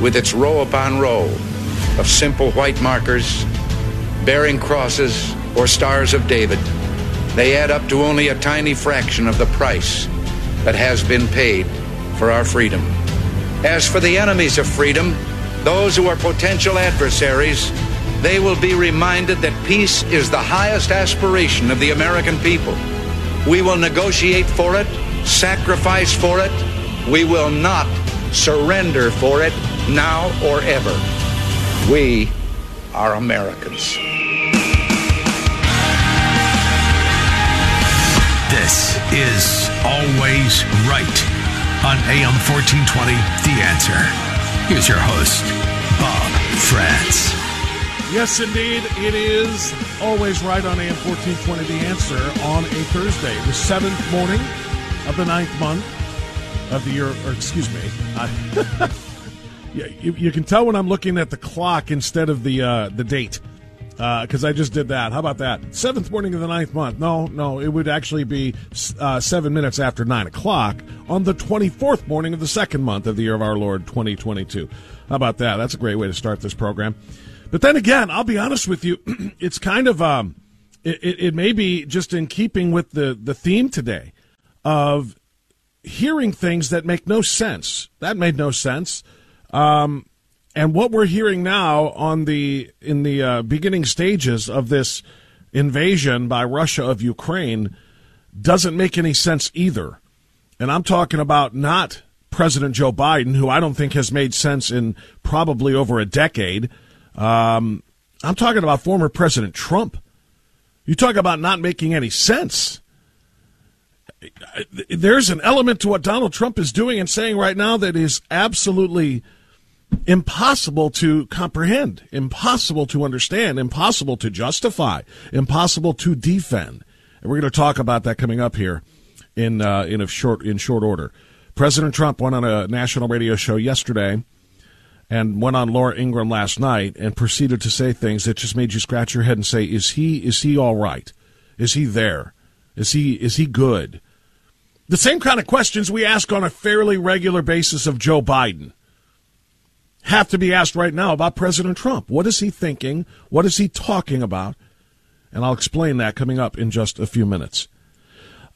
with its row upon row of simple white markers bearing crosses or stars of David, they add up to only a tiny fraction of the price that has been paid for our freedom. As for the enemies of freedom, those who are potential adversaries, they will be reminded that peace is the highest aspiration of the American people. We will negotiate for it, sacrifice for it. We will not surrender for it now or ever. We are Americans. This is Always Right on AM 1420, The Answer. Here's your host, Bob Frantz. Yes, indeed, it is always right on AM 1420, The Answer on a Thursday, the seventh morning of the ninth month of the year, or excuse me. I, yeah, you, you, can tell when I'm looking at the clock instead of the uh, the date because uh, I just did that. How about that? Seventh morning of the ninth month. No, no, it would actually be uh, seven minutes after nine o'clock on the 24th morning of the second month of the year of our Lord 2022. How about that? That's a great way to start this program. But then again, I'll be honest with you, it's kind of um, it, it may be just in keeping with the the theme today of hearing things that make no sense. That made no sense. Um, and what we're hearing now on the in the uh, beginning stages of this invasion by Russia of Ukraine doesn't make any sense either. And I'm talking about not President Joe Biden, who I don't think has made sense in probably over a decade. Um, I'm talking about former President Trump. You talk about not making any sense. There's an element to what Donald Trump is doing and saying right now that is absolutely impossible to comprehend, impossible to understand, impossible to justify, impossible to defend. And we're going to talk about that coming up here in uh, in a short in short order. President Trump went on a national radio show yesterday and went on Laura Ingraham last night and proceeded to say things that just made you scratch your head and say, "Is he is he all right? Is he there? Is he is he good?" The same kind of questions we ask on a fairly regular basis of Joe Biden have to be asked right now about President Trump. What is he thinking? What is he talking about? And I'll explain that coming up in just a few minutes.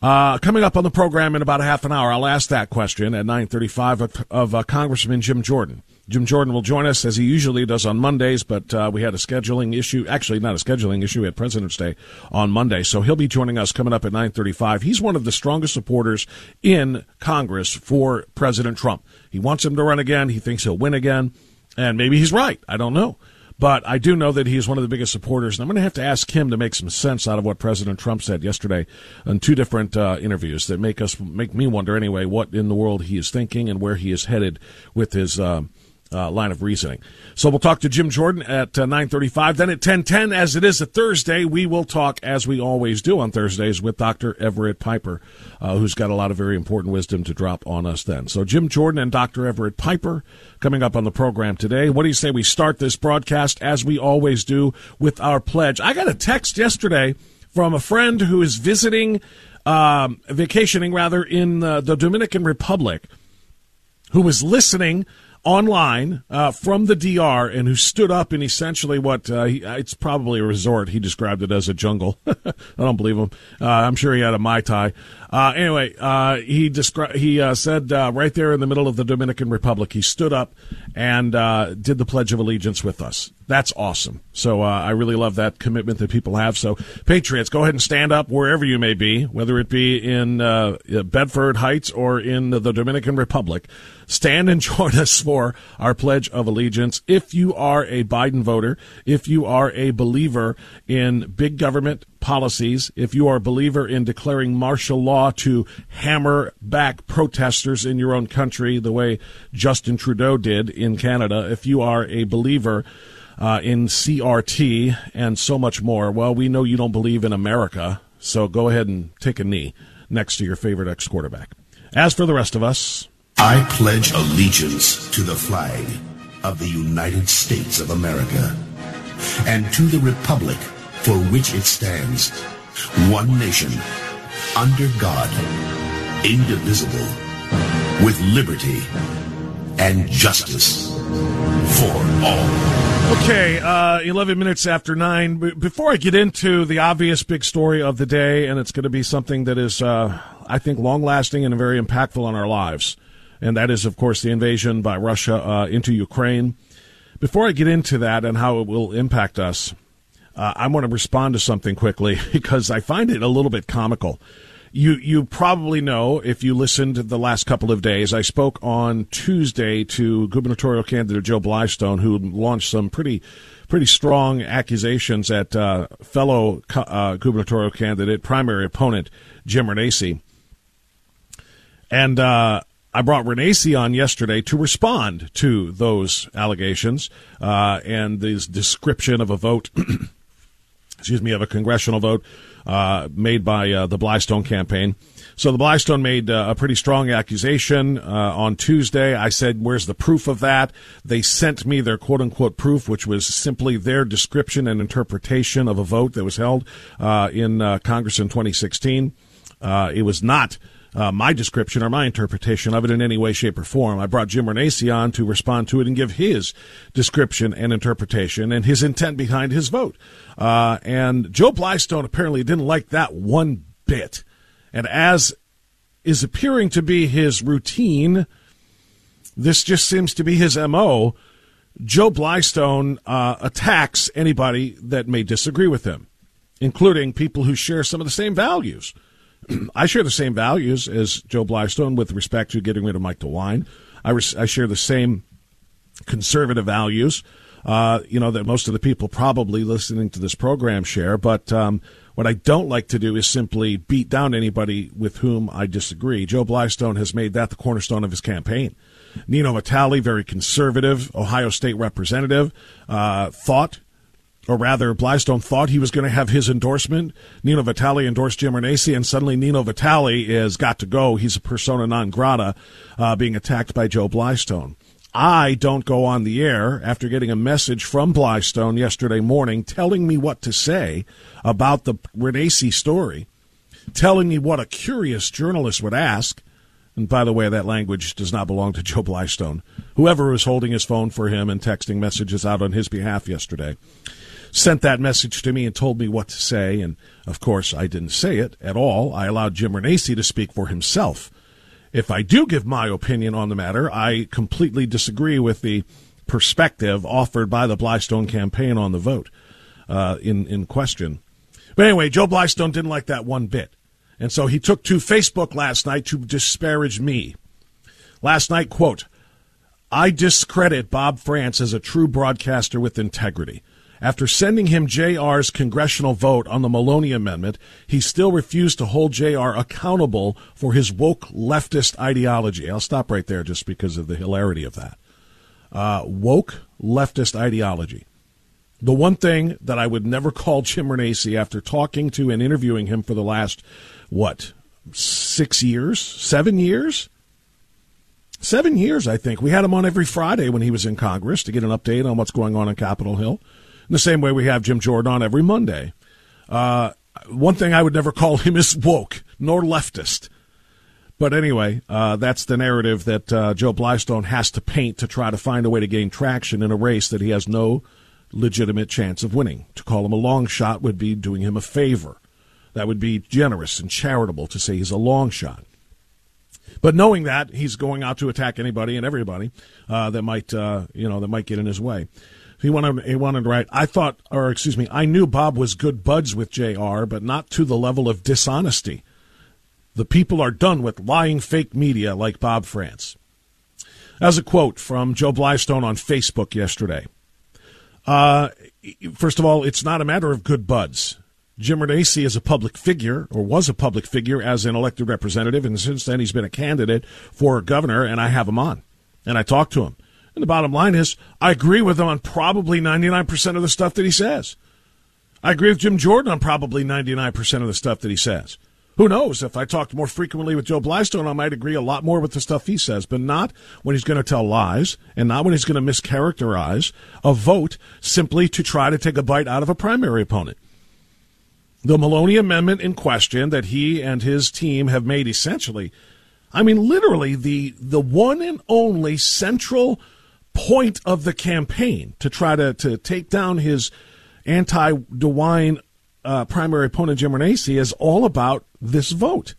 Uh, coming up on the program in about a half an hour, I'll ask that question at 9:35 of, of uh, Congressman Jim Jordan. Jim Jordan will join us as he usually does on Mondays, but uh, we had a scheduling issue. Actually, not a scheduling issue. at President's Day on Monday, so he'll be joining us coming up at 9:35. He's one of the strongest supporters in Congress for President Trump. He wants him to run again. He thinks he'll win again, and maybe he's right. I don't know. But I do know that he is one of the biggest supporters, and I'm going to have to ask him to make some sense out of what President Trump said yesterday in two different uh, interviews that make us make me wonder anyway what in the world he is thinking and where he is headed with his. Um, uh, line of reasoning. So we'll talk to Jim Jordan at uh, 9:35. Then at 10:10, as it is a Thursday, we will talk as we always do on Thursdays with Dr. Everett Piper, uh, who's got a lot of very important wisdom to drop on us. Then, so Jim Jordan and Dr. Everett Piper coming up on the program today. What do you say we start this broadcast as we always do with our pledge? I got a text yesterday from a friend who is visiting, um, vacationing rather in the Dominican Republic, who was listening online uh, from the DR and who stood up in essentially what uh, he, it's probably a resort. He described it as a jungle. I don't believe him. Uh, I'm sure he had a mai tai. Uh, anyway, uh, he described. He uh, said right there in the middle of the Dominican Republic, he stood up and did the Pledge of Allegiance with us. That's awesome. So uh, I really love that commitment that people have. So patriots, go ahead and stand up wherever you may be, whether it be in uh, uh, Bedford Heights or in the Dominican Republic. Stand and join us for our Pledge of Allegiance. If you are a Biden voter, if you are a believer in big government policies, if you are a believer in declaring martial law to hammer back protesters in your own country, the way Justin Trudeau did in Canada, if you are a believer uh, in CRT and so much more, well, we know you don't believe in America, so go ahead and take a knee next to your favorite ex quarterback. As for the rest of us, I pledge allegiance to the flag of the United States of America and to the republic for which it stands, one nation, under God, indivisible, with liberty and justice for all. Okay, uh, 11 minutes after 9. Before I get into the obvious big story of the day, and it's going to be something that is, uh, I think, long lasting and very impactful on our lives and that is, of course, the invasion by Russia uh, into Ukraine. Before I get into that and how it will impact us, uh, I want to respond to something quickly because I find it a little bit comical. You you probably know if you listened the last couple of days. I spoke on Tuesday to gubernatorial candidate Joe Blystone, who launched some pretty pretty strong accusations at uh, fellow uh, gubernatorial candidate, primary opponent Jim Renacci. And uh, I brought Renacci on yesterday to respond to those allegations uh, and this description of a vote, excuse me, of a congressional vote uh, made by uh, the Blystone campaign. So the Blystone made uh, a pretty strong accusation uh, on Tuesday. I said, "Where's the proof of that?" They sent me their quote unquote proof, which was simply their description and interpretation of a vote that was held uh, in Congress in 2016. it was not uh, my description or my interpretation of it in any way, shape, or form. I brought Jim Renacci on to respond to it and give his description and interpretation and his intent behind his vote. Uh, and Joe Blystone apparently didn't like that one bit. And as is appearing to be his routine, this just seems to be his MO. Joe Blystone uh, attacks anybody that may disagree with him, including people who share some of the same values. I share the same values as Joe Blystone with respect to getting rid of Mike DeWine. I, res- I share the same conservative values, uh, you know, that most of the people probably listening to this program share. But um, what I don't like to do is simply beat down anybody with whom I disagree. Joe Blystone has made that the cornerstone of his campaign. Nino Vitale, very conservative Ohio State representative, uh, thought or rather, Blystone thought he was going to have his endorsement. Nino Vitale endorsed Jim Renacci, and suddenly Nino Vitale is got to go. He's a persona non grata, uh, being attacked by Joe Blystone. I don't go on the air after getting a message from Blystone yesterday morning telling me what to say about the Renacci story, telling me what a curious journalist would ask. And by the way, that language does not belong to Joe Blystone. Whoever was holding his phone for him and texting messages out on his behalf yesterday sent that message to me and told me what to say. And of course, I didn't say it at all. I allowed Jim Renacci to speak for himself. If I do give my opinion on the matter, I completely disagree with the perspective offered by the Blystone campaign on the vote uh, in in question. But anyway, Joe Blystone didn't like that one bit, and so he took to Facebook last night to disparage me. Last night, quote, I discredit Bob Frantz as a true broadcaster with integrity. After sending him JR's congressional vote on the Maloney Amendment, he still refused to hold JR accountable for his woke leftist ideology. I'll stop right there just because of the hilarity of that. Uh, woke leftist ideology. The one thing that I would never call Jim Renacci after talking to and interviewing him for the last, what, six years? Seven years? Seven years, I think. We had him on every Friday when he was in Congress to get an update on what's going on on Capitol Hill in the same way we have Jim Jordan on every Monday. Uh, one thing I would never call him is woke nor leftist. But anyway, uh, that's the narrative that uh, Joe Blystone has to paint to try to find a way to gain traction in a race that he has no legitimate chance of winning. To call him a long shot would be doing him a favor. That would be generous and charitable to say he's a long shot. But knowing that, he's going out to attack anybody and everybody uh, that might, uh, you know, that might get in his way. He wanted, he wanted to write. I thought, or excuse me, I knew Bob was good buds with JR, but not to the level of dishonesty. The people are done with lying fake media like Bob Frantz. As a quote from Joe Blystone on Facebook yesterday. Uh, first of all, it's not a matter of good buds. Jim Renacci is a public figure, or was a public figure as an elected representative, and since then he's been a candidate for governor, and I have him on. And I talk to him. And the bottom line is, I agree with him on probably 99% of the stuff that he says. I agree with Jim Jordan on probably 99% of the stuff that he says. Who knows? If I talked more frequently with Joe Blystone, I might agree a lot more with the stuff he says, but not when he's going to tell lies and not when he's going to mischaracterize a vote simply to try to take a bite out of a primary opponent. The Maloney Amendment in question that he and his team have made essentially, I mean, literally the, the one and only central point of the campaign to try to, to take down his anti DeWine uh, primary opponent, Jim Renacci, is all about this vote.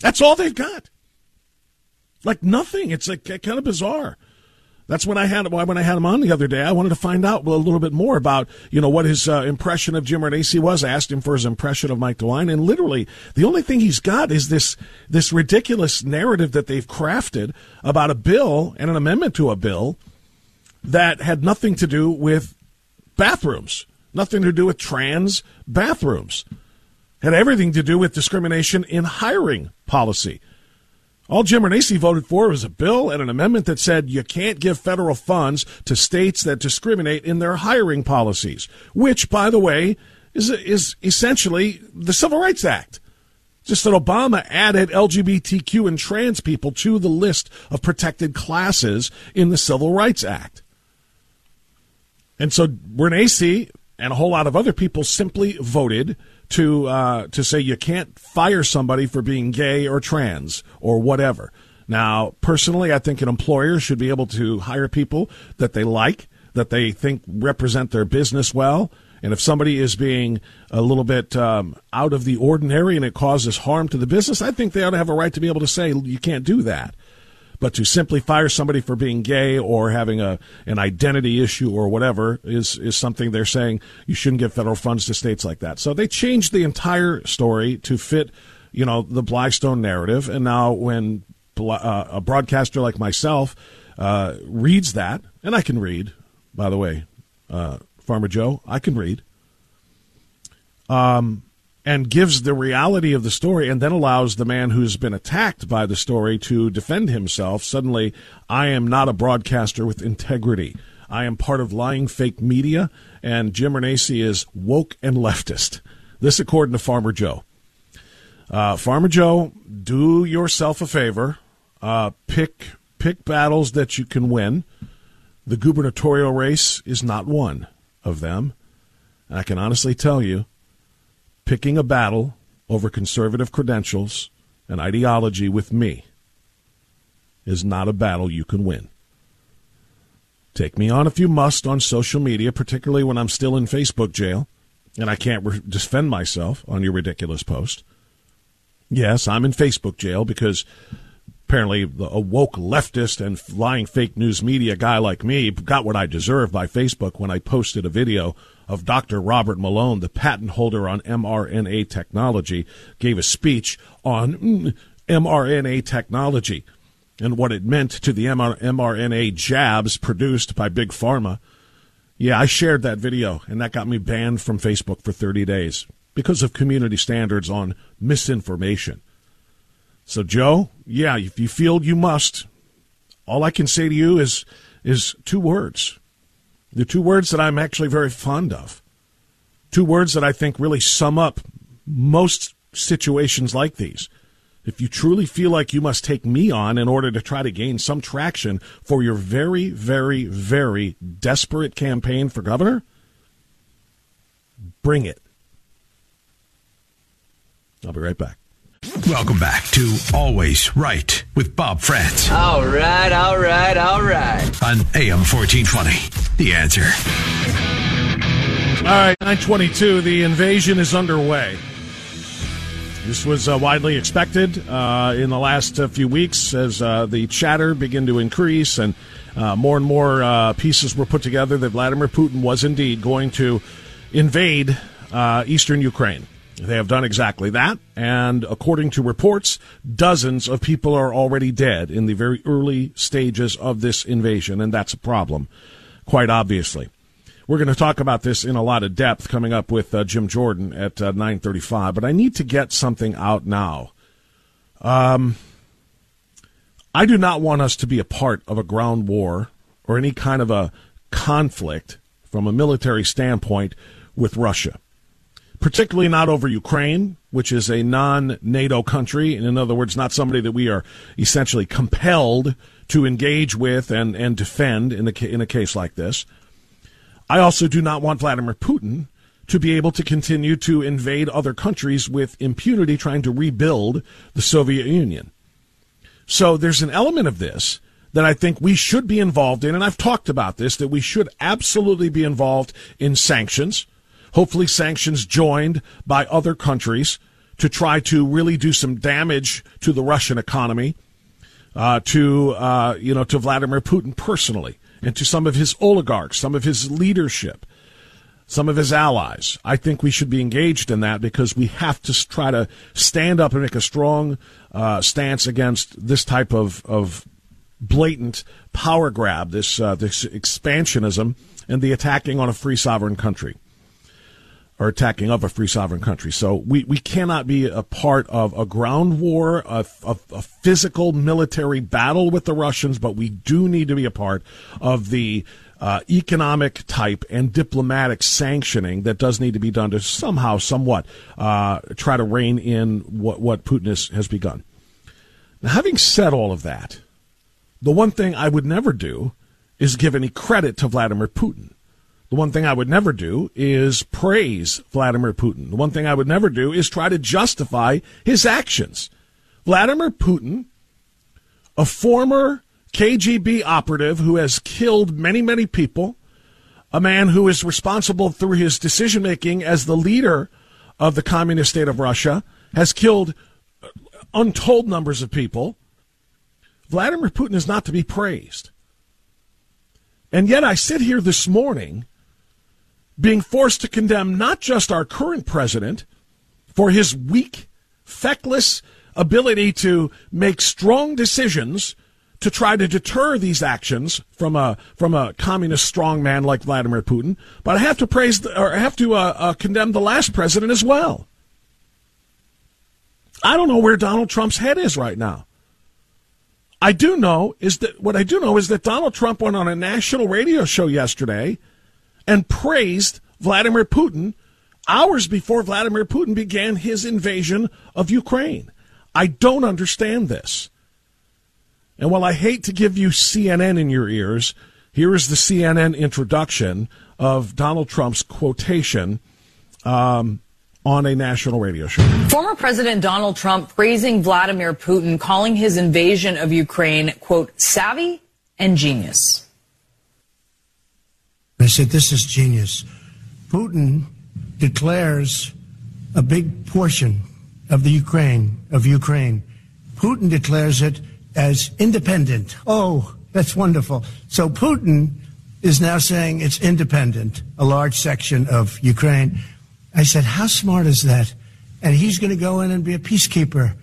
That's all they've got. Like nothing. It's like kind of bizarre. That's when I had when I had him on the other day. I wanted to find out a little bit more about you know what his uh, impression of Jim Renacci was. I asked him for his impression of Mike DeWine, and literally the only thing he's got is this this ridiculous narrative that they've crafted about a bill and an amendment to a bill that had nothing to do with bathrooms, nothing to do with trans bathrooms, had everything to do with discrimination in hiring policy. All Jim Renacci voted for was a bill and an amendment that said you can't give federal funds to states that discriminate in their hiring policies, which, by the way, is, is essentially the Civil Rights Act. Just that Obama added LGBTQ and trans people to the list of protected classes in the Civil Rights Act. And so Renacci and a whole lot of other people simply voted to uh, to say you can't fire somebody for being gay or trans or whatever. Now, personally, I think an employer should be able to hire people that they like, that they think represent their business well. And if somebody is being a little bit um, out of the ordinary and it causes harm to the business, I think they ought to have a right to be able to say you can't do that. But to simply fire somebody for being gay or having a an identity issue or whatever is is something they're saying you shouldn't give federal funds to states like that. So they changed the entire story to fit, you know, the Blystone narrative. And now when uh, a broadcaster like myself uh, reads that, and I can read, by the way, uh, Farmer Joe, I can read. Um, and gives the reality of the story and then allows the man who's been attacked by the story to defend himself. Suddenly, I am not a broadcaster with integrity. I am part of lying fake media, and Jim Renacci is woke and leftist. This, according to Farmer Joe. Uh, Farmer Joe, do yourself a favor. Uh, pick pick battles that you can win. The gubernatorial race is not one of them. And I can honestly tell you, picking a battle over conservative credentials and ideology with me is not a battle you can win. Take me on if you must on social media, particularly when I'm still in Facebook jail and I can't re- defend myself on your ridiculous post. Yes, I'm in Facebook jail because apparently a woke leftist and lying fake news media guy like me got what I deserve by Facebook when I posted a video of Dr. Robert Malone, the patent holder on mRNA technology, gave a speech on mm, mRNA technology and what it meant to the mRNA jabs produced by Big Pharma. Yeah, I shared that video, and that got me banned from Facebook for 30 days because of community standards on misinformation. So, Joe, yeah, if you feel you must, all I can say to you is is two words the two words that I'm actually very fond of. Two words that I think really sum up most situations like these. If you truly feel like you must take me on in order to try to gain some traction for your very, very, very desperate campaign for governor, bring it. I'll be right back. Welcome back to Always Right with Bob Frantz All right, all right, all right. on AM 1420. The answer. All right, 922. The invasion is underway. This was uh, widely expected uh, in the last uh, few weeks as uh, the chatter began to increase and uh, more and more uh, pieces were put together that Vladimir Putin was indeed going to invade eastern Ukraine. They have done exactly that, and according to reports, dozens of people are already dead in the very early stages of this invasion, and that's a problem, quite obviously. We're going to talk about this in a lot of depth coming up with uh, Jim Jordan at uh, 9:35, but I need to get something out now. Um, I do not want us to be a part of a ground war or any kind of a conflict from a military standpoint with Russia particularly not over Ukraine, which is a non NATO country. And in other words, not somebody that we are essentially compelled to engage with and, and defend in a, in a case like this. I also do not want Vladimir Putin to be able to continue to invade other countries with impunity, trying to rebuild the Soviet Union. So there's an element of this that I think we should be involved in, and I've talked about this, that we should absolutely be involved in sanctions hopefully sanctions joined by other countries to try to really do some damage to the Russian economy, uh, to uh, you know to Vladimir Putin personally, and to some of his oligarchs, some of his leadership, some of his allies. I think we should be engaged in that because we have to try to stand up and make a strong uh, stance against this type of of blatant power grab, this uh, this expansionism, and the attacking on a free sovereign country or attacking of a free sovereign country. So we, we cannot be a part of a ground war, a, a, a, physical military battle with the Russians, but we do need to be a part of the uh, economic type and diplomatic sanctioning that does need to be done to somehow, somewhat, uh, try to rein in what, what Putin has, has begun. Now, having said all of that, the one thing I would never do is give any credit to Vladimir Putin. The one thing I would never do is praise Vladimir Putin. The one thing I would never do is try to justify his actions. Vladimir Putin, a former KGB operative who has killed many, many people, a man who is responsible through his decision making as the leader of the communist state of Russia, has killed uh, untold numbers of people. Vladimir Putin is not to be praised. And yet I sit here this morning being forced to condemn not just our current president for his weak, feckless ability to make strong decisions to try to deter these actions from a from a communist strongman like Vladimir Putin, but I have to praise the, or I have to uh, uh, condemn the last president as well. I don't know where Donald Trump's head is right now. I do know is that what I do know is that Donald Trump went on a national radio show yesterday and praised Vladimir Putin hours before Vladimir Putin began his invasion of Ukraine. I don't understand this. And while I hate to give you CNN in your ears, here is the CNN introduction of Donald Trump's quotation um, on a national radio show. Former President Donald Trump praising Vladimir Putin, calling his invasion of Ukraine, quote, savvy and genius. I said, This is genius. Putin declares a big portion of the Ukraine, of Ukraine. Putin declares it as independent. Oh, that's wonderful. So Putin is now saying it's independent, a large section of Ukraine. I said, How smart is that? And he's going to go in and be a peacekeeper.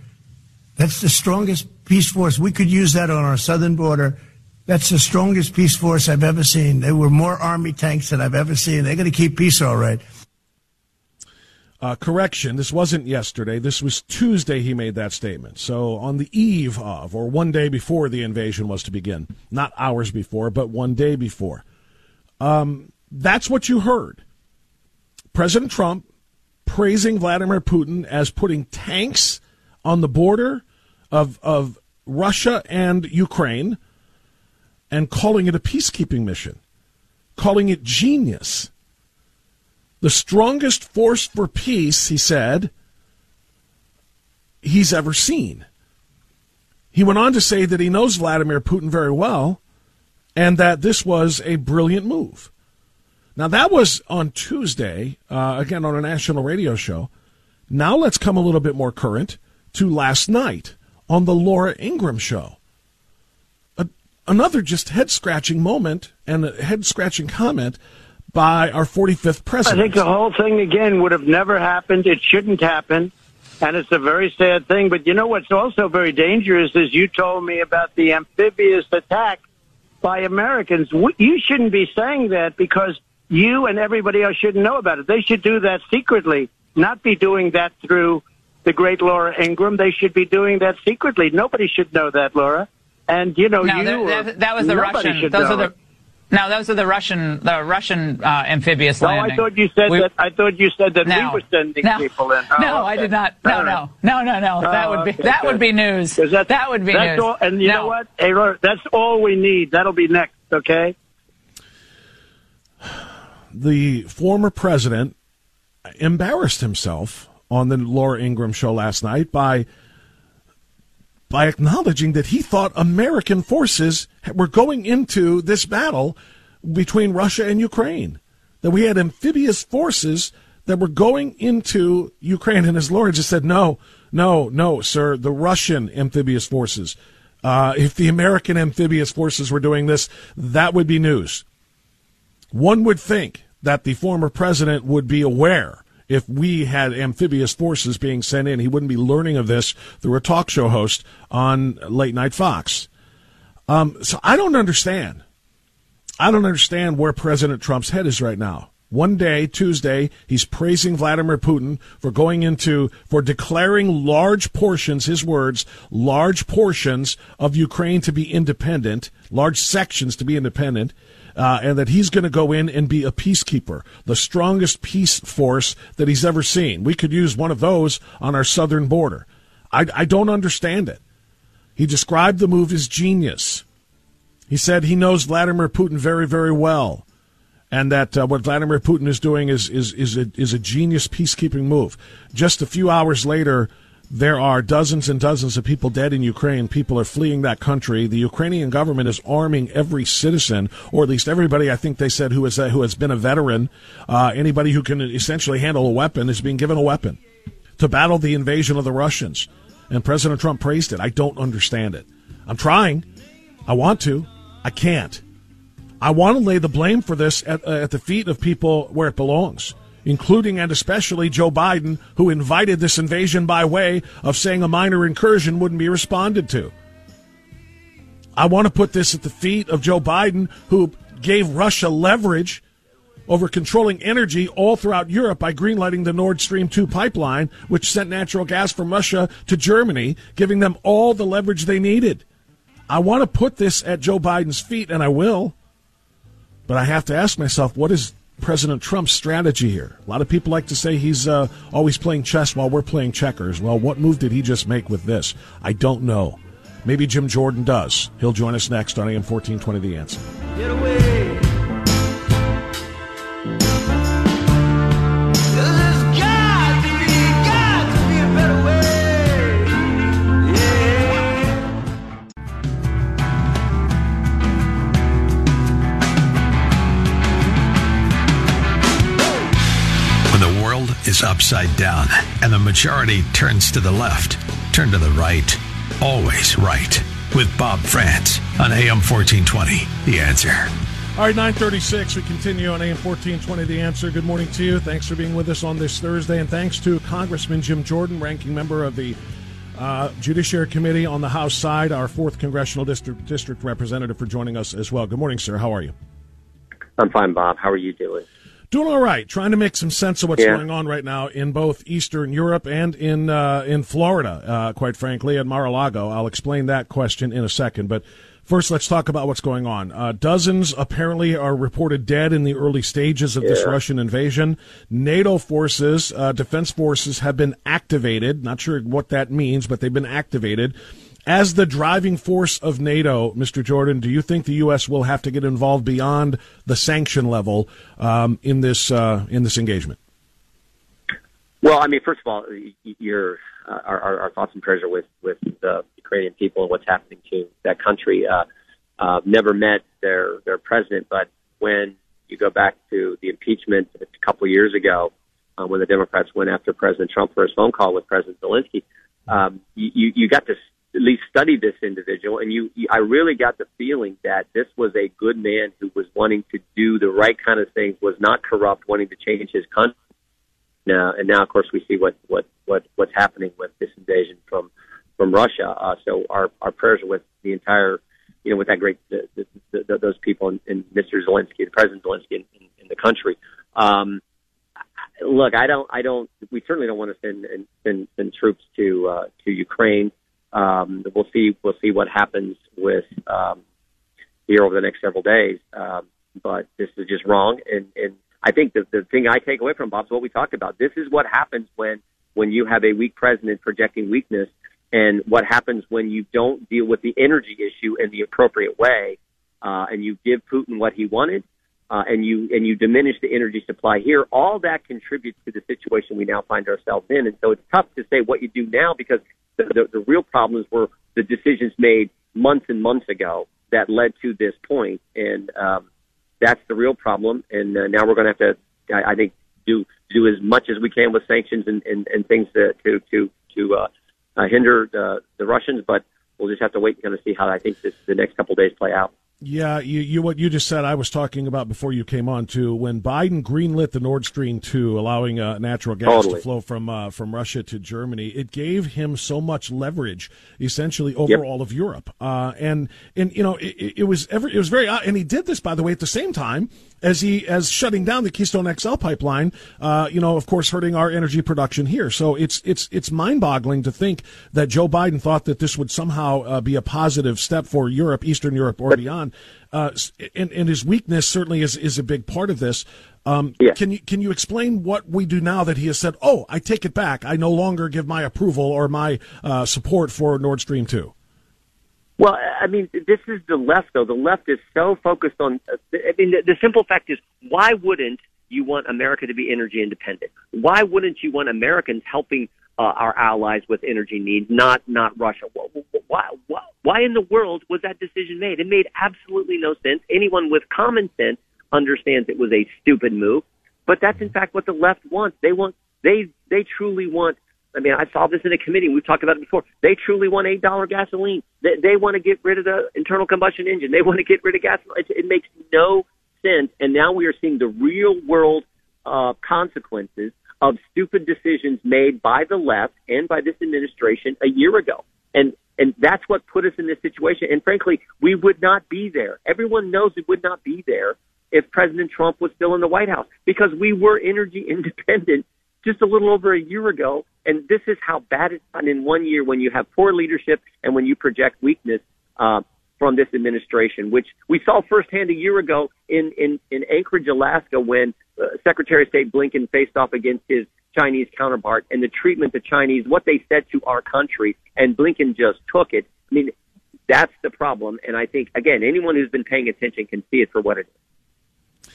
That's the strongest peace force. We could use that on our southern border that's the strongest peace force I've ever seen. There were more army tanks than I've ever seen. They're going to keep peace all right. Uh, correction, this wasn't yesterday. This was Tuesday he made that statement. So on the eve of, or one day before the invasion was to begin. Not hours before, but one day before. Um, that's what you heard. President Trump praising Vladimir Putin as putting tanks on the border of, of Russia and Ukraine – and calling it a peacekeeping mission, calling it genius. The strongest force for peace, he said, he's ever seen. He went on to say that he knows Vladimir Putin very well and that this was a brilliant move. Now, that was on Tuesday, uh, again on a national radio show. Now, let's come a little bit more current to last night on the Laura Ingraham show. Another just head scratching moment and a head scratching comment by our 45th president. I think the whole thing, again, would have never happened. It shouldn't happen. And it's a very sad thing. But you know what's also very dangerous is you told me about the amphibious attack by Americans. You shouldn't be saying that because you and everybody else shouldn't know about it. They should do that secretly, not be doing that through the great Laura Ingraham. They should be doing that secretly. Nobody should know that, Laura. And you know, no, you that, that, that was the Russian. Those are the. It. No, those are the Russian, the Russian uh, amphibious no, landing. I thought you said we, that. I thought you said that no, we were sending no, people in. Oh, no, okay. I did not. No, no, no, no, no. That would be okay, that would be news. That, that would be that's news. All, and you know what? Hey, that's all we need. That'll be next. Okay. The former president embarrassed himself on the Laura Ingraham show last night by by acknowledging that he thought American forces were going into this battle between Russia and Ukraine. That we had amphibious forces that were going into Ukraine. And as Laura just said, no, no, no, sir, the Russian amphibious forces. Uh, if the American amphibious forces were doing this, that would be news. One would think that the former president would be aware if we had amphibious forces being sent in. He wouldn't be learning of this through a talk show host on late night Fox. Um, so I don't understand. I don't understand where President Trump's head is right now. One day, Tuesday, he's praising Vladimir Putin for going into, for declaring large portions, his words, large portions of Ukraine to be independent, large sections to be independent uh, and that he's going to go in and be a peacekeeper, the strongest peace force that he's ever seen. We could use one of those on our southern border. I, I don't understand it. He described the move as genius. He said he knows Vladimir Putin very, very well, and that uh, what Vladimir Putin is doing is is is a, is a genius peacekeeping move. Just a few hours later, there are dozens and dozens of people dead in Ukraine. People are fleeing that country. The Ukrainian government is arming every citizen, or at least everybody. I think they said who has uh, who has been a veteran, uh, anybody who can essentially handle a weapon is being given a weapon to battle the invasion of the Russians. And President Trump praised it. I don't understand it. I'm trying. I want to. I can't. I want to lay the blame for this at, uh, at the feet of people where it belongs including and especially Joe Biden, who invited this invasion by way of saying a minor incursion wouldn't be responded to. I want to put this at the feet of Joe Biden, who gave Russia leverage over controlling energy all throughout Europe by greenlighting the Nord Stream 2 pipeline, which sent natural gas from Russia to Germany, giving them all the leverage they needed. I want to put this at Joe Biden's feet, and I will. But I have to ask myself, what is President Trump's strategy here. A lot of people like to say he's uh, always playing chess while we're playing checkers. Well, what move did he just make with this? I don't know. Maybe Jim Jordan does. He'll join us next on AM 1420 The Answer. Is upside down and the majority turns to the left, turn to the right. Always right. With Bob Frantz on AM 1420. The answer. All right, 936. We continue on AM 1420. The answer. Good morning to you. Thanks for being with us on this Thursday. And thanks to Congressman Jim Jordan, ranking member of the uh, Judiciary Committee on the House side, our fourth congressional district district representative, for joining us as well. Good morning, sir. How are you? I'm fine, Bob. How are you doing? Doing all right. Trying to make some sense of what's yeah. going on right now in both Eastern Europe and in uh, in Florida. Uh, quite frankly, at Mar-a-Lago. I'll explain that question in a second, but. First, let's talk about what's going on. Uh, dozens apparently are reported dead in the early stages of yeah. this Russian invasion. NATO forces, uh, defense forces, have been activated. Not sure what that means, but they've been activated as the driving force of NATO, Mr. Jordan, do you think the U.S. will have to get involved beyond the sanction level um, in this uh, in this engagement? Well, I mean, first of all, your uh, our, our thoughts and prayers are with with the Ukrainian people and what's happening to that country. Uh, uh, never met their their president, but when you go back to the impeachment a couple of years ago, uh, when the Democrats went after President Trump for his phone call with President Zelensky, um, you you got to at least study this individual, and you, you I really got the feeling that this was a good man who was wanting to do the right kind of things, was not corrupt, wanting to change his country. Now, and now, of course, we see what what what what's happening with this invasion from from Russia. Uh, so our our prayers are with the entire, you know, with that great the, the, the, those people and, and Mr. Zelensky, the President Zelensky in, in, in the country. Um, look, I don't, I don't. We certainly don't want to send send, send troops to uh, to Ukraine. Um, we'll see. We'll see what happens with um, here over the next several days. Um, but this is just wrong, and and I think the the thing I take away from Bob is what we talked about. This is what happens when when you have a weak president projecting weakness, and what happens when you don't deal with the energy issue in the appropriate way, uh, and you give Putin what he wanted, uh, and you and you diminish the energy supply here. All that contributes to the situation we now find ourselves in, and so it's tough to say what you do now because the, the, real problems were the decisions made months and months ago that led to this point, and um, that's the real problem. And uh, now we're going to have to, I, I think, do do as much as we can with sanctions and, and, and things to to to, to uh, uh, hinder the, the Russians. But we'll just have to wait and kind of see how I think this, the next couple of days play out. Yeah, you, you what you just said. I was talking about before you came on too. When Biden greenlit the Nord Stream two, allowing uh, natural gas totally. to flow from uh, from Russia to Germany, it gave him so much leverage, essentially over yep. all of Europe. Uh, and and you know it, it was ever it was very and he did this by the way at the same time as he as shutting down the Keystone XL pipeline. Uh, you know, of course, hurting our energy production here. So it's it's it's mind boggling to think that Joe Biden thought that this would somehow uh, be a positive step for Europe, Eastern Europe, or beyond. Uh, and, and his weakness certainly is is a big part of this. Um, yeah. Can you can you explain what we do now that he has said? Oh, I take it back. I no longer give my approval or my uh, support for Nord Stream two. Well, I mean, this is the left, though. The left is so focused on. I mean, the, the simple fact is, why wouldn't you want America to be energy independent? Why wouldn't you want Americans helping uh, our allies with energy needs, not not Russia? Why, why why in the world was that decision made? It made absolutely no sense. Anyone with common sense understands it was a stupid move, but that's in fact what the left wants. They want they they truly want I mean, I saw this in a committee. We've talked about it before. They truly want eight dollar gasoline. They, they want to get rid of the internal combustion engine. They want to get rid of gasoline. It, it makes no sense. And now we are seeing the real world uh, consequences of stupid decisions made by the left and by this administration a year ago. And and that's what put us in this situation. And frankly, we would not be there. Everyone knows we would not be there if President Trump was still in the White House because we were energy independent just a little over a year ago. And this is how bad it's gotten in one year when you have poor leadership and when you project weakness uh, from this administration, which we saw firsthand a year ago in, in, in Anchorage, Alaska, when uh, Secretary of State Blinken faced off against his Chinese counterpart and the treatment the Chinese, what they said to our country, and Blinken just took it. I mean, that's the problem. And I think, again, anyone who's been paying attention can see it for what it is.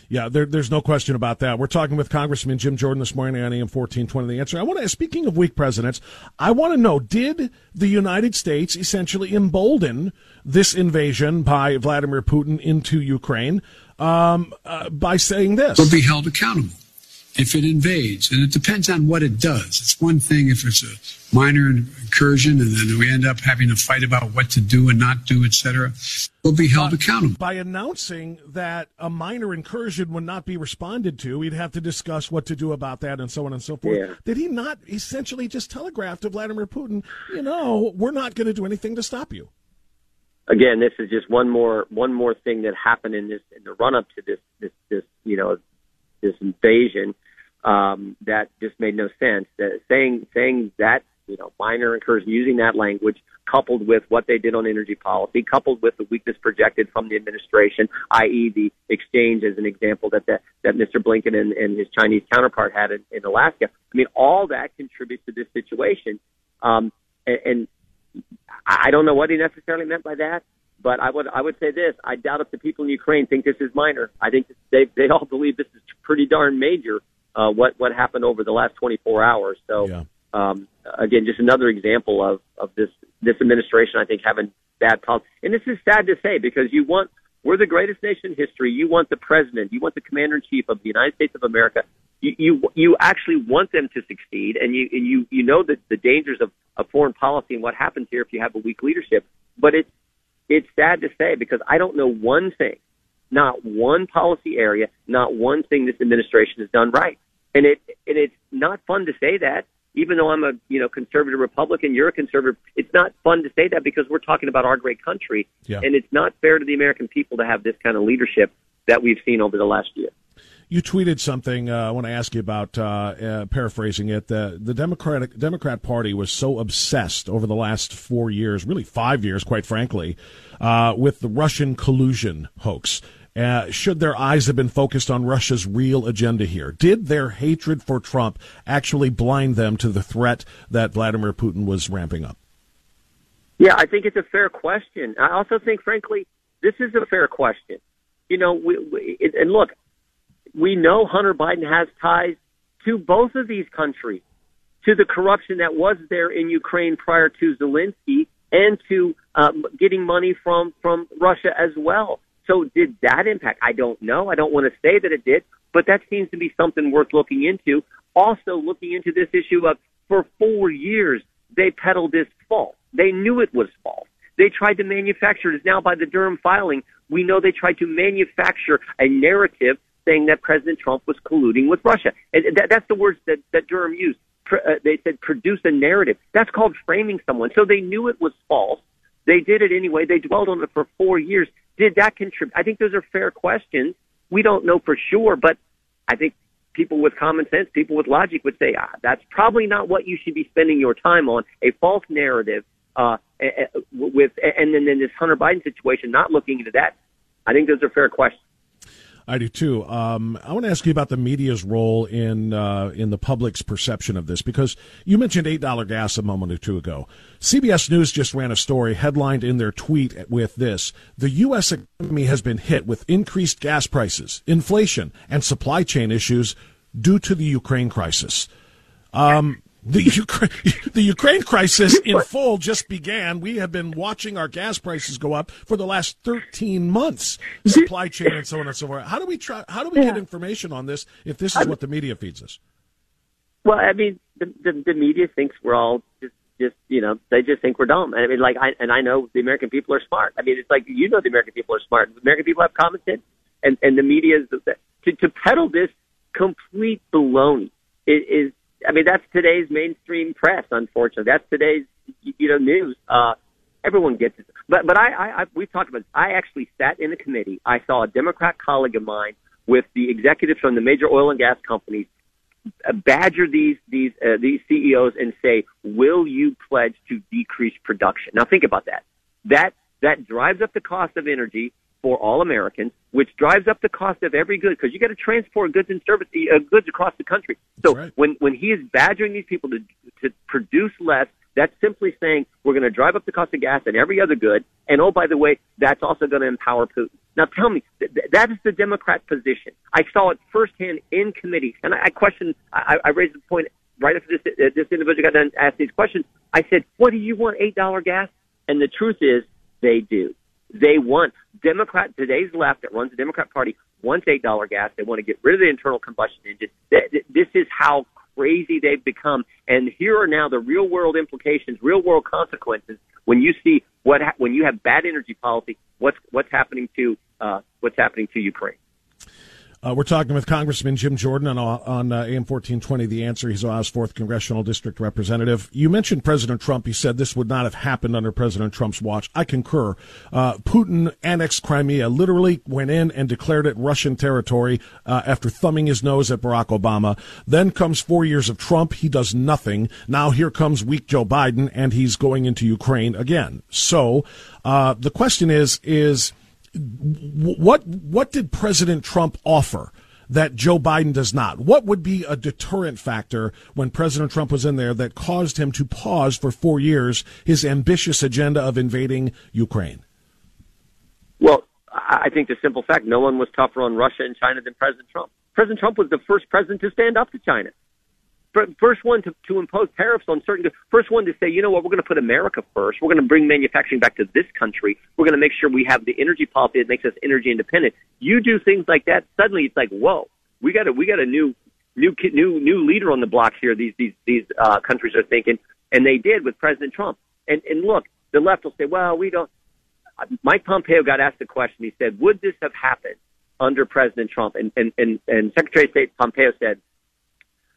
Yeah, there, there's no question about that. We're talking with Congressman Jim Jordan this morning on AM 1420. The answer. I want to, speaking of weak presidents, I want to know, did the United States essentially embolden this invasion by Vladimir Putin into Ukraine um, uh, by saying this? Will be held accountable if it invades. And it depends on what it does. It's one thing if it's a minor incursion and then we end up having to fight about what to do and not do, etc. We'll be held uh, accountable. By announcing that a minor incursion would not be responded to, we'd have to discuss what to do about that and so on and so forth. Yeah. Did he not essentially just telegraph to Vladimir Putin, you know, we're not going to do anything to stop you? Again, this is just one more one more thing that happened in this in the run up to this this this you know this invasion um, that just made no sense. That saying saying that you know minor incursion, using that language, coupled with what they did on energy policy, coupled with the weakness projected from the administration, i.e., the exchange as an example that that, that Mr. Blinken and, and his Chinese counterpart had in, in Alaska. I mean, all that contributes to this situation. Um, and, and I don't know what he necessarily meant by that. But I would I would say this: I doubt if the people in Ukraine think this is minor. I think they they all believe this is pretty darn major uh, what what happened over the last 24 hours. So yeah. um, again, just another example of of this this administration. I think having bad policy, and this is sad to say because you want we're the greatest nation in history. You want the president, you want the commander in chief of the United States of America. You, you you actually want them to succeed, and you and you you know that the dangers of, of foreign policy and what happens here if you have a weak leadership. But it's it's sad to say because I don't know one thing, not one policy area, not one thing this administration has done right. And it and it's not fun to say that, even though I'm a you know conservative Republican, you're a conservative. It's not fun to say that because we're talking about our great country, Yeah. and it's not fair to the American people to have this kind of leadership that we've seen over the last year. You tweeted something. Uh, I want to ask you about. Uh, uh, paraphrasing it, the the Democratic Democrat Party was so obsessed over the last four years, really five years, quite frankly, uh, with the Russian collusion hoax. Uh, should their eyes have been focused on Russia's real agenda here? Did their hatred for Trump actually blind them to the threat that Vladimir Putin was ramping up? Yeah, I think it's a fair question. I also think, frankly, this is a fair question. You know, we, we, and look, we know Hunter Biden has ties to both of these countries, to the corruption that was there in Ukraine prior to Zelensky, and to um, getting money from from Russia as well. So, did that impact? I don't know. I don't want to say that it did, but that seems to be something worth looking into. Also, looking into this issue of for four years they peddled this false. They knew it was false. They tried to manufacture it. Now, by the Durham filing, we know they tried to manufacture a narrative saying that President Trump was colluding with Russia. And that, that's the words that, that Durham used. Pr- uh, they said produce a narrative. That's called framing someone. So they knew it was false. They did it anyway. They dwelled on it for four years. Did that contribute? I think those are fair questions. We don't know for sure, but I think people with common sense, people with logic would say ah, that's probably not what you should be spending your time on. A false narrative, uh, with, and then in this Hunter Biden situation, not looking into that. I think those are fair questions. I do too. Um, I want to ask you about the media's role in uh, in the public's perception of this because you mentioned eight dollar gas a moment or two ago. CBS News just ran a story headlined in their tweet with this: "The U.S. economy has been hit with increased gas prices, inflation, and supply chain issues due to the Ukraine crisis." Um, the Ukraine, the Ukraine crisis in full just began. We have been watching our gas prices go up for the last 13 months. Supply chain and so on and so forth. How do we try? How do we get information on this if this is what the media feeds us? Well, I mean, the, the the media thinks we're all just just you know they just think we're dumb. I mean, like I and I know the American people are smart. I mean, it's like you know the American people are smart. The American people have common sense, and and the media is to to peddle this complete baloney is, is I mean that's today's mainstream press. Unfortunately, that's today's you know news. Uh, everyone gets it. But but I, I, I we've talked about. This. I actually sat in a committee. I saw a Democrat colleague of mine with the executives from the major oil and gas companies uh, badger these these uh, these CEOs and say, "Will you pledge to decrease production?" Now think about that. That that drives up the cost of energy for all Americans, which drives up the cost of every good because you got to transport goods and service uh, goods across the country. So when when he is badgering these people to to produce less, that's simply saying we're going to drive up the cost of gas and every other good. And oh, by the way, that's also going to empower Putin. Now tell me, th- th- that is the Democrat position. I saw it firsthand in committee, and I, I questioned. I, I raised the point right after this uh, this individual got done asked these questions. I said, "What do you want? Eight dollar gas?" And the truth is, they do. They want Democrat today's left that runs the Democrat Party wants eight dollar gas. They want to get rid of the internal combustion engine. Th- th- This is how crazy they've become. And here are now the real world implications, real world consequences when you see what ha- when you have bad energy policy. What's what's happening to uh, what's happening to Ukraine. Uh, we're talking with Congressman Jim Jordan on, on uh, AM 1420, The Answer. He's Ohio's 4th Congressional District Representative. You mentioned President Trump. He said this would not have happened under President Trump's watch. I concur. Uh, Putin annexed Crimea, literally went in and declared it Russian territory uh, after thumbing his nose at Barack Obama. Then comes four years of Trump. He does nothing. Now here comes weak Joe Biden, and he's going into Ukraine again. So uh, the question is, is what what did President Trump offer that Joe Biden does not? What would be a deterrent factor when President Trump was in there that caused him to pause for four years his ambitious agenda of invading Ukraine? Well, I I think the simple fact no one was tougher on Russia and China than President Trump. President Trump was the first president to stand up to China. First one to, to impose tariffs on certain, first one to say, you know what, we're going to put America first. We're going to bring manufacturing back to this country. We're going to make sure we have the energy policy that makes us energy independent. You do things like that, suddenly it's like, whoa, we got a, we got a new, new, new, new leader on the block here. These, these, these, uh, countries are thinking, and they did with President Trump. And, and look, the left will say, well, we don't, Mike Pompeo got asked a question. He said, would this have happened under President Trump? And, and, and, and Secretary of State Pompeo said,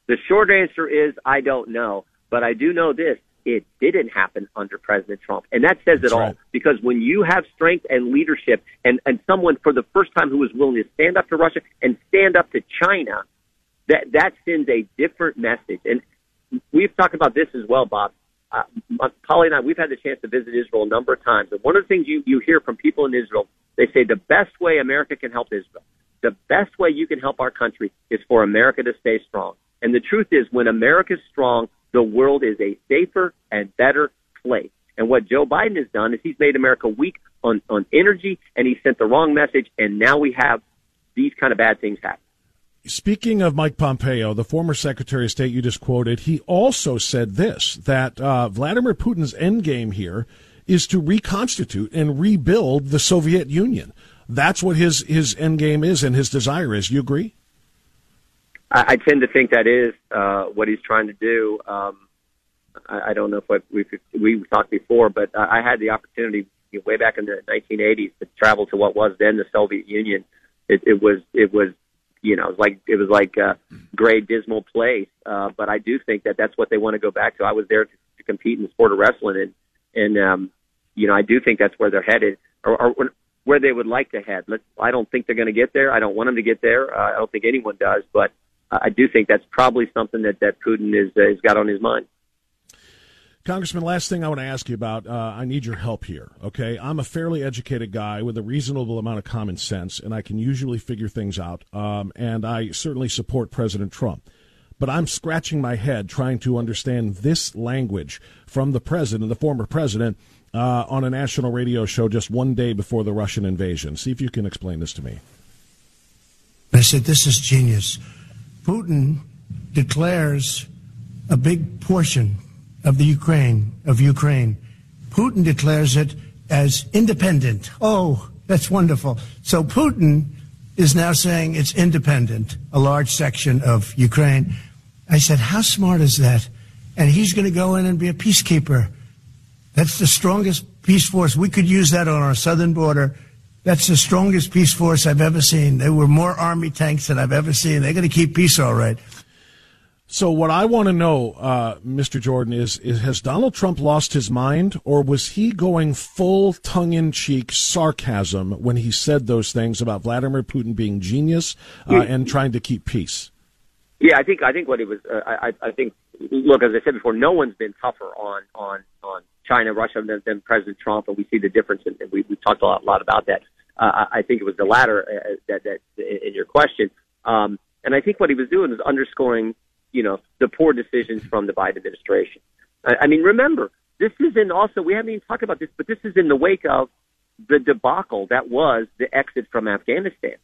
the short answer is, I don't know. But I do know this. It didn't happen under President Trump. And that says That's it all. Right. Because when you have strength and leadership and, and someone for the first time who was willing to stand up to Russia and stand up to China, that, that sends a different message. And we've talked about this as well, Bob uh, Polly and I, we've had the chance to visit Israel a number of times. And one of the things you, you hear from people in Israel, they say the best way America can help Israel, the best way you can help our country is for America to stay strong. And the truth is, when America is strong, the world is a safer and better place. And what Joe Biden has done is he's made America weak on, on energy and he sent the wrong message. And now we have these kind of bad things happen. Speaking of Mike Pompeo, the former Secretary of State you just quoted, he also said this that uh, Vladimir Putin's endgame here is to reconstitute and rebuild the Soviet Union. That's what his his endgame is and his desire is. You agree? I, I tend to think that is uh, what he's trying to do. Um, I, I don't know if what we we talked before, but I had the opportunity way back in the 1980s to travel to what was then the Soviet Union. It, it was it was you know, it was like it was like a gray, dismal place. Uh, but I do think that that's what they want to go back to. I was there to, to compete in the sport of wrestling, and and um, you know, I do think that's where they're headed, or, or where they would like to head. Let's, I don't think they're going to get there. I don't want them to get there. Uh, I don't think anyone does, but I do think that's probably something that that Putin is uh, has got on his mind. Congressman, last thing I want to ask you about, uh, I need your help here, okay? I'm a fairly educated guy with a reasonable amount of common sense, and I can usually figure things out, um, and I certainly support President Trump. But I'm scratching my head trying to understand this language from the president, the former president, uh, on a national radio show just one day before the Russian invasion. See if you can explain this to me. I said, This is genius. Putin declares a big portion of the Ukraine, of Ukraine. Putin declares it as independent. Oh, that's wonderful. So Putin is now saying it's independent, a large section of Ukraine. I said, how smart is that? And he's going to go in and be a peacekeeper. That's the strongest peace force. We could use that on our southern border. That's the strongest peace force I've ever seen. There were more army tanks than I've ever seen. They're going to keep peace all right. So what I want to know, uh, Mr. Jordan, is, is has Donald Trump lost his mind, or was he going full tongue-in-cheek sarcasm when he said those things about Vladimir Putin being genius uh, and trying to keep peace? Yeah, I think I think what it was. Uh, I, I think look, as I said before, no one's been tougher on on on China, Russia than, than President Trump, and we see the difference, and we we talked a lot, a lot about that. Uh, I think it was the latter uh, that that in your question, um, and I think what he was doing was underscoring you know, the poor decisions from the Biden administration. I, I mean, remember, this is in also, we haven't even talked about this, but this is in the wake of the debacle that was the exit from Afghanistan.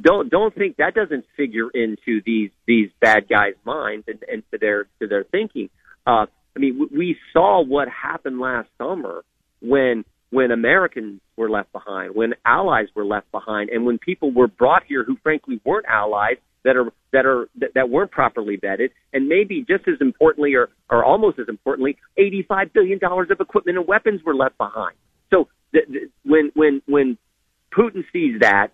Don't don't think that doesn't figure into these these bad guys' minds and, and to their to their thinking. Uh, I mean, we saw what happened last summer when when Americans were left behind, when allies were left behind, and when people were brought here who frankly weren't allies that are that are that, weren't properly vetted, and maybe just as importantly, or or almost as importantly, eighty-five billion dollars of equipment and weapons were left behind. So th- th- when when when Putin sees that,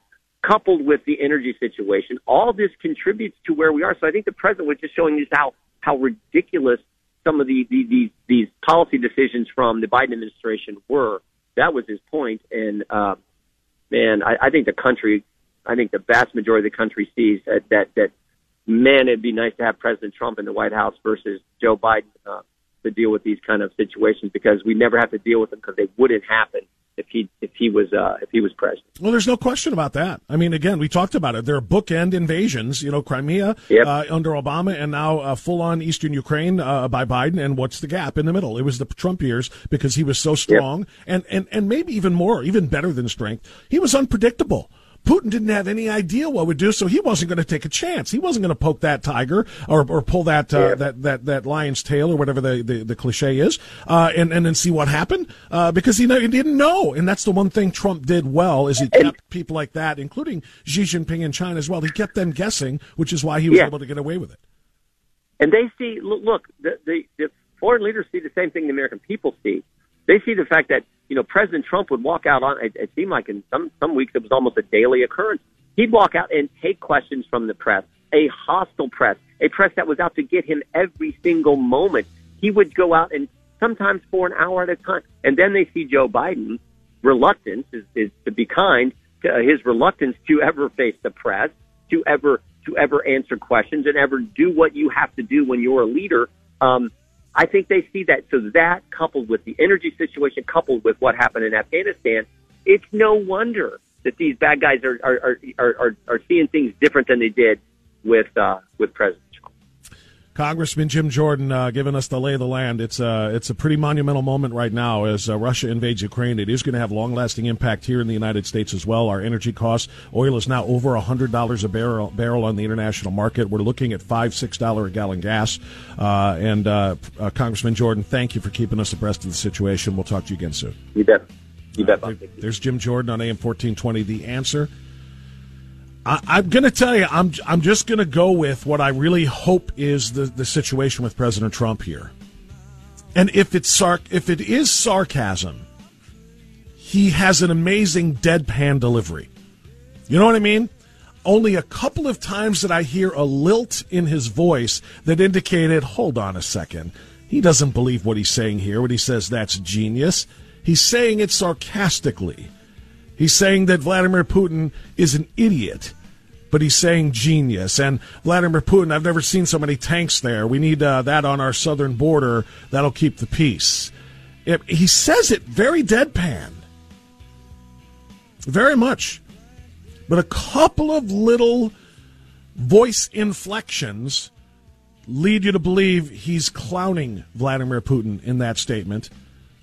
coupled with the energy situation, all this contributes to where we are. So I think the president was just showing us how how ridiculous some of the, the these these policy decisions from the Biden administration were. That was his point, and uh, man, I, I think the country I think the vast majority of the country sees that that, that man, it'd be nice to have President Trump in the White House versus Joe Biden uh, to deal with these kind of situations because we never have to deal with them because they wouldn't happen if he if he was uh, if he was president. Well, there's no question about that. I mean, again, we talked about it. There are bookend invasions. You know, Crimea yep. uh, under Obama, and now uh, full on Eastern Ukraine uh, by Biden. And what's the gap in the middle? It was the Trump years because he was so strong, yep. and and and maybe even more, even better than strength. He was unpredictable. Putin didn't have any idea what would do, so he wasn't going to take a chance. He wasn't going to poke that tiger or, or pull that, uh, yeah. that that that lion's tail or whatever the the, the cliche is, uh, and and then see what happened uh, because he, he didn't know. And that's the one thing Trump did well is he kept people like that, including Xi Jinping in China as well. He kept them guessing, which is why he was yeah. able to get away with it. And they see, look, the, the, the foreign leaders see the same thing the American people see. They see the fact that you know President Trump would walk out on. It, it seemed like in some some weeks it was almost a daily occurrence. He'd walk out and take questions from the press, a hostile press, a press that was out to get him every single moment. He would go out and sometimes for an hour at a time. And then they see Joe Biden reluctance is, is to be kind to uh, his reluctance to ever face the press, to ever to ever answer questions and ever do what you have to do when you're a leader. Um, I think they see that. So that coupled with the energy situation, coupled with what happened in Afghanistan, it's no wonder that these bad guys are are are are, are seeing things different than they did with uh, with President Congressman Jim Jordan uh, giving us the lay of the land. It's a it's a pretty monumental moment right now as uh, Russia invades Ukraine. It is going to have long lasting impact here in the United States as well. Our energy costs, oil is now over hundred dollars a barrel barrel on the international market. We're looking at five six dollar a gallon gas. Uh, and uh, uh, Congressman Jordan, thank you for keeping us abreast of the situation. We'll talk to you again soon. You bet. You bet. There, there's Jim Jordan on AM fourteen twenty. The answer. I, am going to tell you, I'm I'm just going to go with what I really hope is the, the situation with President Trump here. And if it's sar- if it is sarcasm, he has an amazing deadpan delivery. You know what I mean? Only a couple of times that I hear a lilt in his voice that indicated, hold on a second. He doesn't believe what he's saying here when he says that's genius. He's saying it sarcastically. He's saying that Vladimir Putin is an idiot, but he's saying genius. And Vladimir Putin, I've never seen so many tanks there. We need uh, that on our southern border. That'll keep the peace. It, he says it very deadpan. Very much. But a couple of little voice inflections lead you to believe he's clowning Vladimir Putin in that statement.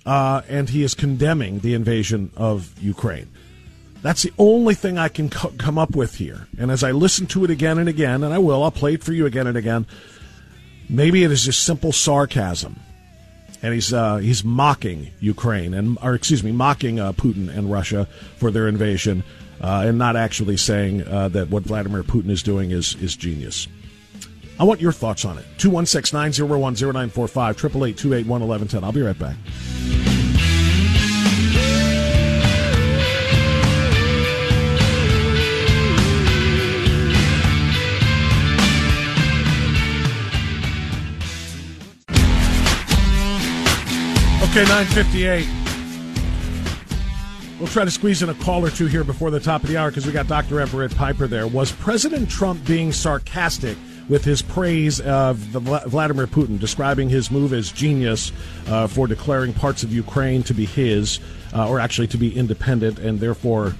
Uh, and he is condemning the invasion of Ukraine. That's the only thing I can co- come up with here. And as I listen to it again and again, and I will, I'll play it for you again and again. Maybe it is just simple sarcasm, and he's uh, he's mocking Ukraine and, or excuse me, mocking uh, Putin and Russia for their invasion, uh, and not actually saying uh, that what Vladimir Putin is doing is is genius. I want your thoughts on it. 216 901 0945 888 281 1110. I'll be right back. Okay, 958. We'll try to squeeze in a call or two here before the top of the hour because we got Dr. Everett Piper there. Was President Trump being sarcastic with his praise of Vladimir Putin, describing his move as genius uh, for declaring parts of Ukraine to be his, uh, or actually to be independent and therefore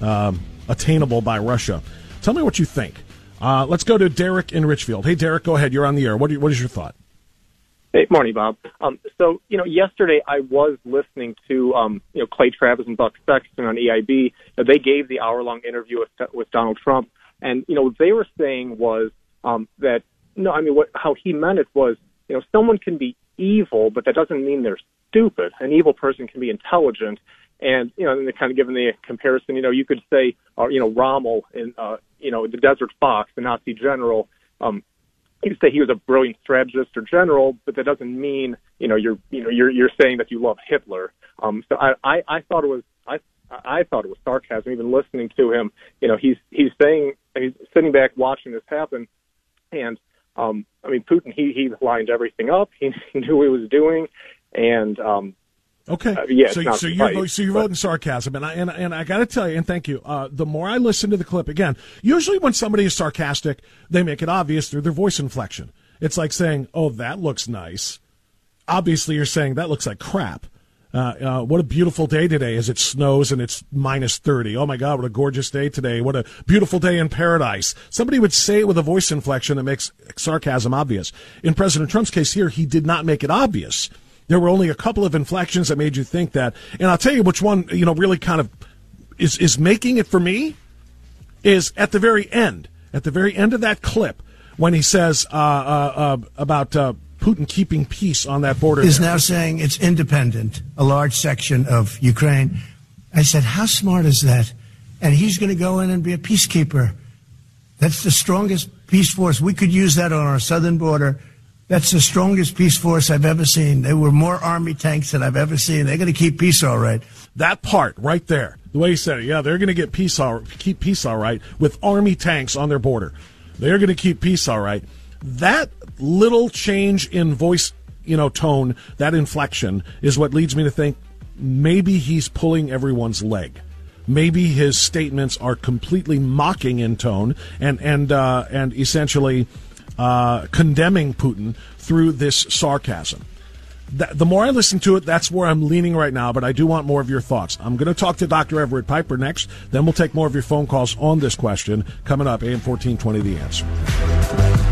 um, attainable by Russia? Tell me what you think. Uh, let's go to Derek in Richfield. Hey, Derek, go ahead. You're on the air. What, what is your thought? Hey, morning, Bob. Um, so, you know, yesterday I was listening to, um, you know, Clay Travis and Buck Sexton on EIB. They gave the hour-long interview with, with Donald Trump, and you know, what they were saying was um, that no, I mean, what how he meant it was, you know, someone can be evil, but that doesn't mean they're stupid. An evil person can be intelligent, and you know, and kind of given the comparison, you know, you could say, uh, you know, Rommel in, uh, you know, the Desert Fox, the Nazi general. Um, you say he was a brilliant strategist or general, but that doesn't mean you know you're you know you're you're saying that you love Hitler. Um, so I, I I thought it was I I thought it was sarcasm. Even listening to him, you know, he's he's saying he's sitting back watching this happen, and um, I mean Putin he he lined everything up. He, he knew what he was doing, and um, Okay. Uh, yeah. So, so you're so you're voting sarcasm, and I and, and I got to tell you, and thank you. Uh, the more I listen to the clip again, usually when somebody is sarcastic, they make it obvious through their voice inflection. It's like saying, "Oh, that looks nice." Obviously, you're saying that looks like crap. Uh, uh, what a beautiful day today as it snows and it's minus 30. Oh my God, what a gorgeous day today. What a beautiful day in paradise. Somebody would say it with a voice inflection that makes sarcasm obvious. In President Trump's case here, he did not make it obvious. There were only a couple of inflections that made you think that. And I'll tell you which one, you know, really kind of is, is making it for me. is at the very end, at the very end of that clip, when he says uh, uh, uh, about uh, Putin keeping peace on that border. Is now saying it's independent, a large section of Ukraine. I said, how smart is that? And he's going to go in and be a peacekeeper. That's the strongest peace force. We could use that on our southern border. That's the strongest peace force I've ever seen. There were more army tanks than I've ever seen. They're going to keep peace all right. That part right there, the way he said it, yeah, they're going to get peace all, keep peace all right with army tanks on their border. They're going to keep peace all right. That little change in voice, you know, tone, that inflection is what leads me to think maybe he's pulling everyone's leg. Maybe his statements are completely mocking in tone and and uh, and essentially uh, condemning Putin through this sarcasm. the more I listen to it, that's where I'm leaning right now, but I do want more of your thoughts. I'm going to talk to Dr. Everett Piper next. Then we'll take more of your phone calls on this question coming up, AM 1420 The Answer.